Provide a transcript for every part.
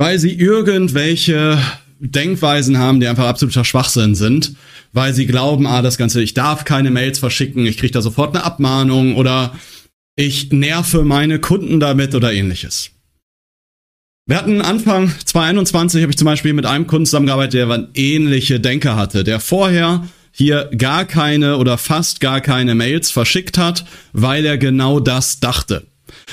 weil sie irgendwelche Denkweisen haben, die einfach absoluter Schwachsinn sind, weil sie glauben, ah, das Ganze, ich darf keine Mails verschicken, ich kriege da sofort eine Abmahnung oder ich nerve meine Kunden damit oder ähnliches. Wir hatten Anfang 2021, habe ich zum Beispiel mit einem Kunden zusammengearbeitet, der eine ähnliche Denke hatte, der vorher hier gar keine oder fast gar keine Mails verschickt hat, weil er genau das dachte.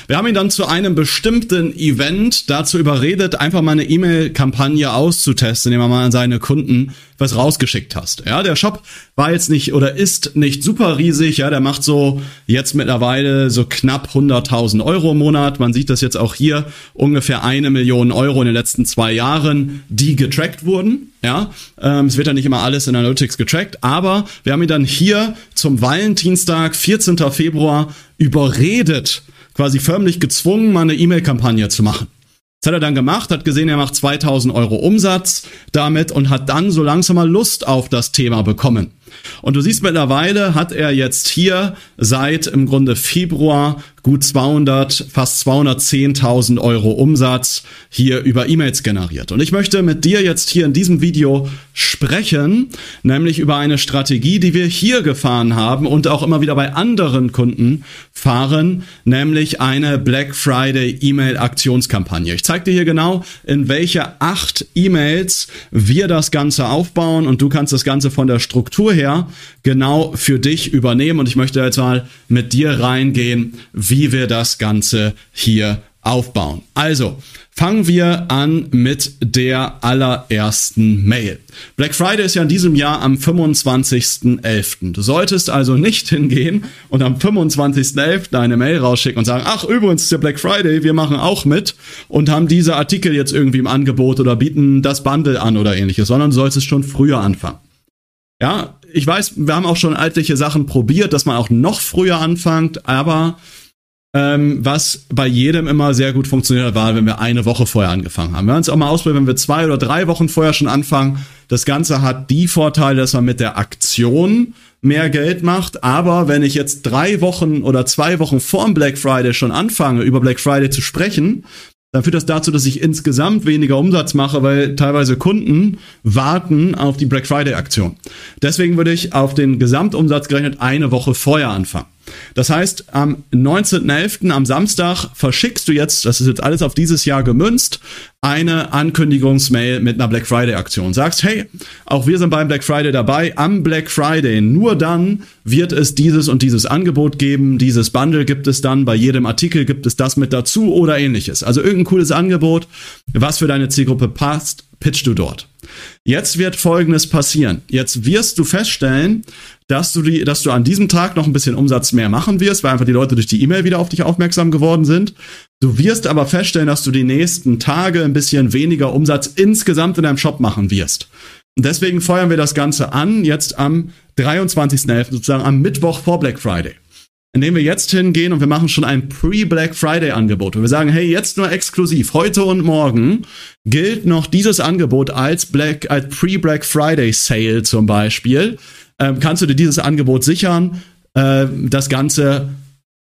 Wir haben ihn dann zu einem bestimmten Event dazu überredet, einfach mal eine E-Mail-Kampagne auszutesten, indem er mal an seine Kunden was rausgeschickt hast. Ja, der Shop war jetzt nicht oder ist nicht super riesig. Ja, der macht so jetzt mittlerweile so knapp 100.000 Euro im Monat. Man sieht das jetzt auch hier ungefähr eine Million Euro in den letzten zwei Jahren, die getrackt wurden. Ja, ähm, es wird ja nicht immer alles in Analytics getrackt, aber wir haben ihn dann hier zum Valentinstag, 14. Februar, überredet, quasi förmlich gezwungen, mal eine E-Mail-Kampagne zu machen. Das hat er dann gemacht, hat gesehen, er macht 2000 Euro Umsatz damit und hat dann so langsam mal Lust auf das Thema bekommen. Und du siehst mittlerweile hat er jetzt hier seit im Grunde Februar gut 200, fast 210.000 Euro Umsatz hier über E-Mails generiert. Und ich möchte mit dir jetzt hier in diesem Video sprechen, nämlich über eine Strategie, die wir hier gefahren haben und auch immer wieder bei anderen Kunden fahren, nämlich eine Black Friday E-Mail Aktionskampagne. Ich zeige dir hier genau, in welche acht E-Mails wir das Ganze aufbauen und du kannst das Ganze von der Struktur her genau für dich übernehmen. Und ich möchte jetzt mal mit dir reingehen, wie wir das Ganze hier aufbauen. Also, fangen wir an mit der allerersten Mail. Black Friday ist ja in diesem Jahr am 25.11. Du solltest also nicht hingehen und am 25.11. eine Mail rausschicken und sagen, ach übrigens ist ja Black Friday, wir machen auch mit und haben diese Artikel jetzt irgendwie im Angebot oder bieten das Bundle an oder ähnliches, sondern du sollst es schon früher anfangen. Ja, ich weiß, wir haben auch schon altliche Sachen probiert, dass man auch noch früher anfängt, aber ähm, was bei jedem immer sehr gut funktioniert war, wenn wir eine Woche vorher angefangen haben. Wir werden es auch mal ausprobieren, wenn wir zwei oder drei Wochen vorher schon anfangen. Das Ganze hat die Vorteile, dass man mit der Aktion mehr Geld macht. Aber wenn ich jetzt drei Wochen oder zwei Wochen vorm Black Friday schon anfange, über Black Friday zu sprechen, dann führt das dazu, dass ich insgesamt weniger Umsatz mache, weil teilweise Kunden warten auf die Black Friday Aktion. Deswegen würde ich auf den Gesamtumsatz gerechnet eine Woche vorher anfangen. Das heißt, am 19.11., am Samstag, verschickst du jetzt, das ist jetzt alles auf dieses Jahr gemünzt, eine Ankündigungsmail mit einer Black Friday Aktion. Sagst, hey, auch wir sind beim Black Friday dabei. Am Black Friday, nur dann wird es dieses und dieses Angebot geben. Dieses Bundle gibt es dann. Bei jedem Artikel gibt es das mit dazu oder ähnliches. Also irgendein cooles Angebot, was für deine Zielgruppe passt, pitchst du dort. Jetzt wird Folgendes passieren. Jetzt wirst du feststellen, dass du, die, dass du an diesem Tag noch ein bisschen Umsatz mehr machen wirst, weil einfach die Leute durch die E-Mail wieder auf dich aufmerksam geworden sind. Du wirst aber feststellen, dass du die nächsten Tage ein bisschen weniger Umsatz insgesamt in deinem Shop machen wirst. Und deswegen feuern wir das Ganze an, jetzt am 23.11., sozusagen am Mittwoch vor Black Friday indem wir jetzt hingehen und wir machen schon ein Pre-Black Friday Angebot. Und wir sagen, hey, jetzt nur exklusiv, heute und morgen gilt noch dieses Angebot als Black, als Pre-Black Friday Sale zum Beispiel. Ähm, kannst du dir dieses Angebot sichern? Äh, das Ganze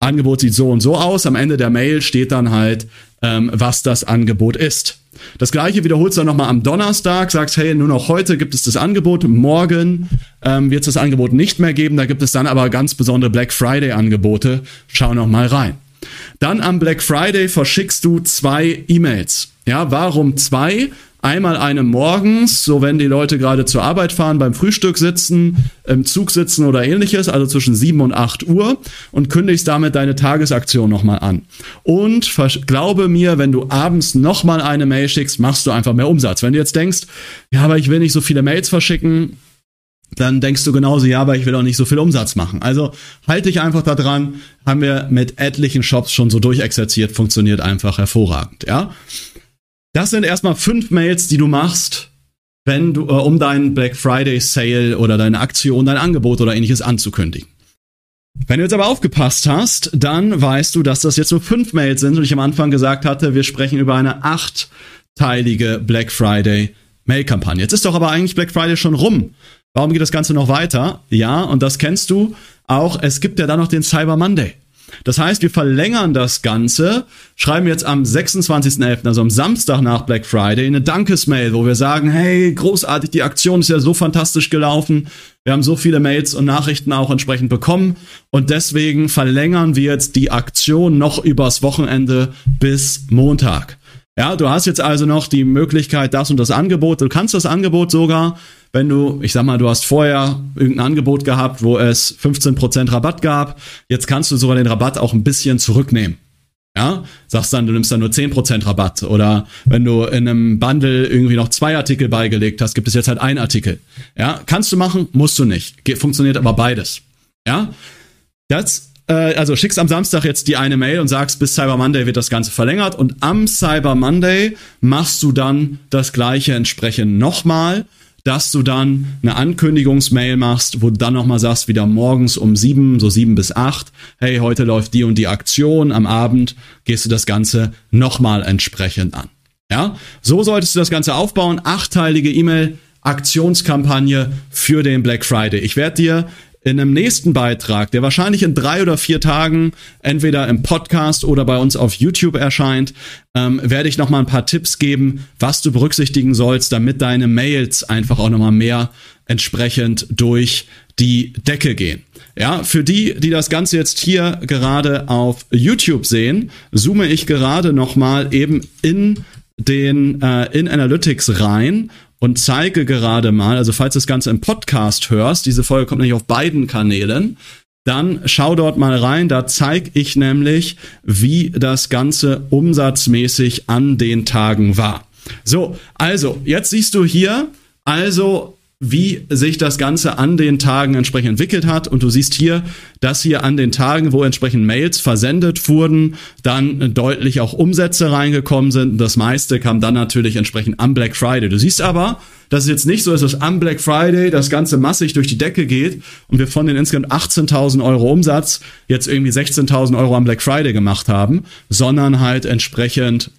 Angebot sieht so und so aus. Am Ende der Mail steht dann halt, ähm, was das Angebot ist. Das gleiche wiederholst du dann nochmal am Donnerstag, sagst, hey, nur noch heute gibt es das Angebot, morgen ähm, wird es das Angebot nicht mehr geben, da gibt es dann aber ganz besondere Black Friday Angebote. Schau noch mal rein. Dann am Black Friday verschickst du zwei E-Mails. Ja, warum zwei? Einmal eine morgens, so wenn die Leute gerade zur Arbeit fahren, beim Frühstück sitzen, im Zug sitzen oder ähnliches, also zwischen 7 und 8 Uhr und kündigst damit deine Tagesaktion nochmal an. Und glaube mir, wenn du abends nochmal eine Mail schickst, machst du einfach mehr Umsatz. Wenn du jetzt denkst, ja, aber ich will nicht so viele Mails verschicken, dann denkst du genauso, ja, aber ich will auch nicht so viel Umsatz machen. Also halte dich einfach da dran, haben wir mit etlichen Shops schon so durchexerziert, funktioniert einfach hervorragend, ja. Das sind erstmal fünf Mails, die du machst, wenn du, äh, um deinen Black Friday Sale oder deine Aktion, dein Angebot oder ähnliches anzukündigen. Wenn du jetzt aber aufgepasst hast, dann weißt du, dass das jetzt nur fünf Mails sind und ich am Anfang gesagt hatte, wir sprechen über eine achtteilige Black Friday Mail-Kampagne. Jetzt ist doch aber eigentlich Black Friday schon rum. Warum geht das Ganze noch weiter? Ja, und das kennst du auch. Es gibt ja dann noch den Cyber Monday. Das heißt, wir verlängern das Ganze, schreiben jetzt am 26.11., also am Samstag nach Black Friday, eine Dankesmail, wo wir sagen, hey, großartig, die Aktion ist ja so fantastisch gelaufen. Wir haben so viele Mails und Nachrichten auch entsprechend bekommen und deswegen verlängern wir jetzt die Aktion noch übers Wochenende bis Montag. Ja, du hast jetzt also noch die Möglichkeit, das und das Angebot. Du kannst das Angebot sogar, wenn du, ich sag mal, du hast vorher irgendein Angebot gehabt, wo es 15% Rabatt gab. Jetzt kannst du sogar den Rabatt auch ein bisschen zurücknehmen. Ja, sagst dann, du nimmst dann nur 10% Rabatt. Oder wenn du in einem Bundle irgendwie noch zwei Artikel beigelegt hast, gibt es jetzt halt ein Artikel. Ja, kannst du machen, musst du nicht. Funktioniert aber beides. Ja, das äh, also schickst am Samstag jetzt die eine Mail und sagst, bis Cyber Monday wird das Ganze verlängert und am Cyber Monday machst du dann das gleiche entsprechend nochmal, dass du dann eine Ankündigungsmail machst, wo du dann nochmal sagst, wieder morgens um sieben, so sieben bis acht, hey, heute läuft die und die Aktion, am Abend gehst du das Ganze nochmal entsprechend an. Ja, so solltest du das Ganze aufbauen. Achtteilige E-Mail Aktionskampagne für den Black Friday. Ich werde dir in einem nächsten Beitrag, der wahrscheinlich in drei oder vier Tagen entweder im Podcast oder bei uns auf YouTube erscheint, ähm, werde ich noch mal ein paar Tipps geben, was du berücksichtigen sollst, damit deine Mails einfach auch noch mal mehr entsprechend durch die Decke gehen. Ja, für die, die das Ganze jetzt hier gerade auf YouTube sehen, zoome ich gerade noch mal eben in den äh, in Analytics rein und zeige gerade mal, also falls du das Ganze im Podcast hörst, diese Folge kommt nämlich auf beiden Kanälen, dann schau dort mal rein, da zeige ich nämlich, wie das Ganze umsatzmäßig an den Tagen war. So, also, jetzt siehst du hier, also wie sich das Ganze an den Tagen entsprechend entwickelt hat. Und du siehst hier, dass hier an den Tagen, wo entsprechend Mails versendet wurden, dann deutlich auch Umsätze reingekommen sind. Das meiste kam dann natürlich entsprechend am Black Friday. Du siehst aber, dass es jetzt nicht so ist, dass am Black Friday das Ganze massig durch die Decke geht und wir von den insgesamt 18.000 Euro Umsatz jetzt irgendwie 16.000 Euro am Black Friday gemacht haben, sondern halt entsprechend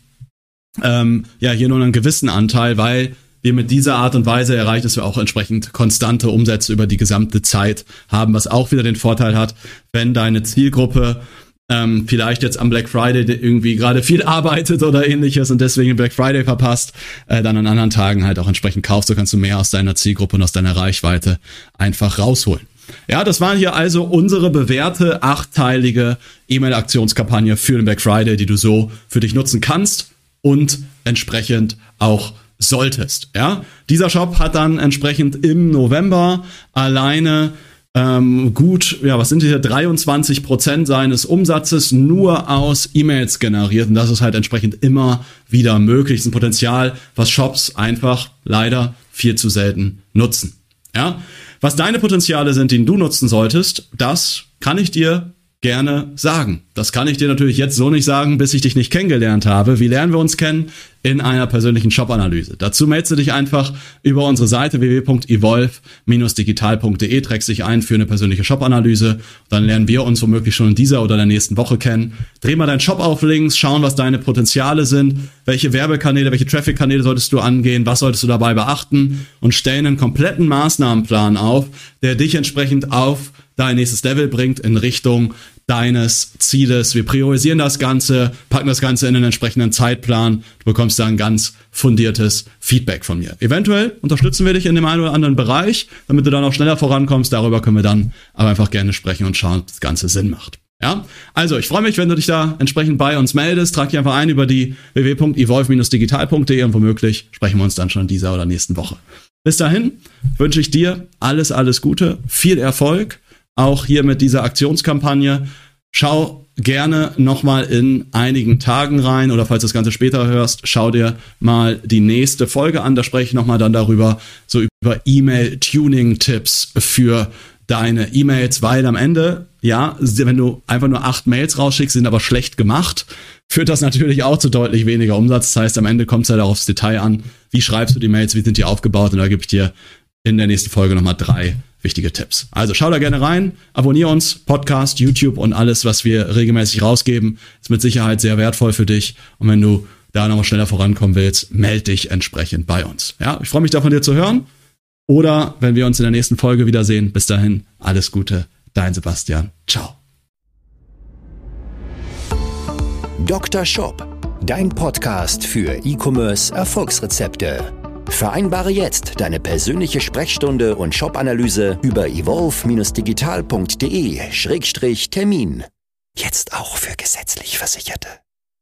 ähm, ja hier nur einen gewissen Anteil, weil wir mit dieser Art und Weise erreichen, dass wir auch entsprechend konstante Umsätze über die gesamte Zeit haben, was auch wieder den Vorteil hat, wenn deine Zielgruppe ähm, vielleicht jetzt am Black Friday irgendwie gerade viel arbeitet oder ähnliches und deswegen Black Friday verpasst, äh, dann an anderen Tagen halt auch entsprechend kaufst, so kannst du mehr aus deiner Zielgruppe und aus deiner Reichweite einfach rausholen. Ja, das war hier also unsere bewährte achteilige E-Mail-Aktionskampagne für den Black Friday, die du so für dich nutzen kannst und entsprechend auch solltest. Ja, dieser Shop hat dann entsprechend im November alleine ähm, gut, ja, was sind hier 23 Prozent seines Umsatzes nur aus E-Mails generiert und das ist halt entsprechend immer wieder möglich. Das ist ein Potenzial, was Shops einfach leider viel zu selten nutzen. Ja, was deine Potenziale sind, die du nutzen solltest, das kann ich dir gerne sagen. Das kann ich dir natürlich jetzt so nicht sagen, bis ich dich nicht kennengelernt habe. Wie lernen wir uns kennen? In einer persönlichen Shop-Analyse. Dazu meldest du dich einfach über unsere Seite www.evolve-digital.de, trägst dich ein für eine persönliche Shop-Analyse. Dann lernen wir uns womöglich schon in dieser oder der nächsten Woche kennen. Dreh mal deinen Shop auf links, schauen, was deine Potenziale sind, welche Werbekanäle, welche Traffic-Kanäle solltest du angehen, was solltest du dabei beachten und stellen einen kompletten Maßnahmenplan auf, der dich entsprechend auf dein nächstes Level bringt in Richtung deines Zieles. Wir priorisieren das Ganze, packen das Ganze in einen entsprechenden Zeitplan. Du bekommst dann ganz fundiertes Feedback von mir. Eventuell unterstützen wir dich in dem einen oder anderen Bereich, damit du dann auch schneller vorankommst. Darüber können wir dann aber einfach gerne sprechen und schauen, ob das Ganze Sinn macht. Ja, also ich freue mich, wenn du dich da entsprechend bei uns meldest. Trag dich einfach ein über die www.evolve-digital.de und womöglich sprechen wir uns dann schon in dieser oder nächsten Woche. Bis dahin wünsche ich dir alles, alles Gute, viel Erfolg auch hier mit dieser Aktionskampagne. Schau gerne nochmal in einigen Tagen rein oder falls du das Ganze später hörst, schau dir mal die nächste Folge an. Da spreche ich nochmal dann darüber, so über E-Mail-Tuning-Tipps für deine E-Mails, weil am Ende, ja, wenn du einfach nur acht Mails rausschickst, sind aber schlecht gemacht, führt das natürlich auch zu deutlich weniger Umsatz. Das heißt, am Ende kommt es halt auch aufs Detail an. Wie schreibst du die Mails? Wie sind die aufgebaut? Und da gebe ich dir in der nächsten Folge nochmal drei wichtige Tipps. Also schau da gerne rein, abonniere uns, Podcast, YouTube und alles, was wir regelmäßig rausgeben, ist mit Sicherheit sehr wertvoll für dich. Und wenn du da nochmal schneller vorankommen willst, melde dich entsprechend bei uns. Ja, ich freue mich da von dir zu hören. Oder wenn wir uns in der nächsten Folge wiedersehen. Bis dahin, alles Gute, dein Sebastian. Ciao. Dr. Shop, dein Podcast für E-Commerce Erfolgsrezepte. Vereinbare jetzt deine persönliche Sprechstunde und Shop-Analyse über evolve-digital.de-termin. Jetzt auch für gesetzlich Versicherte.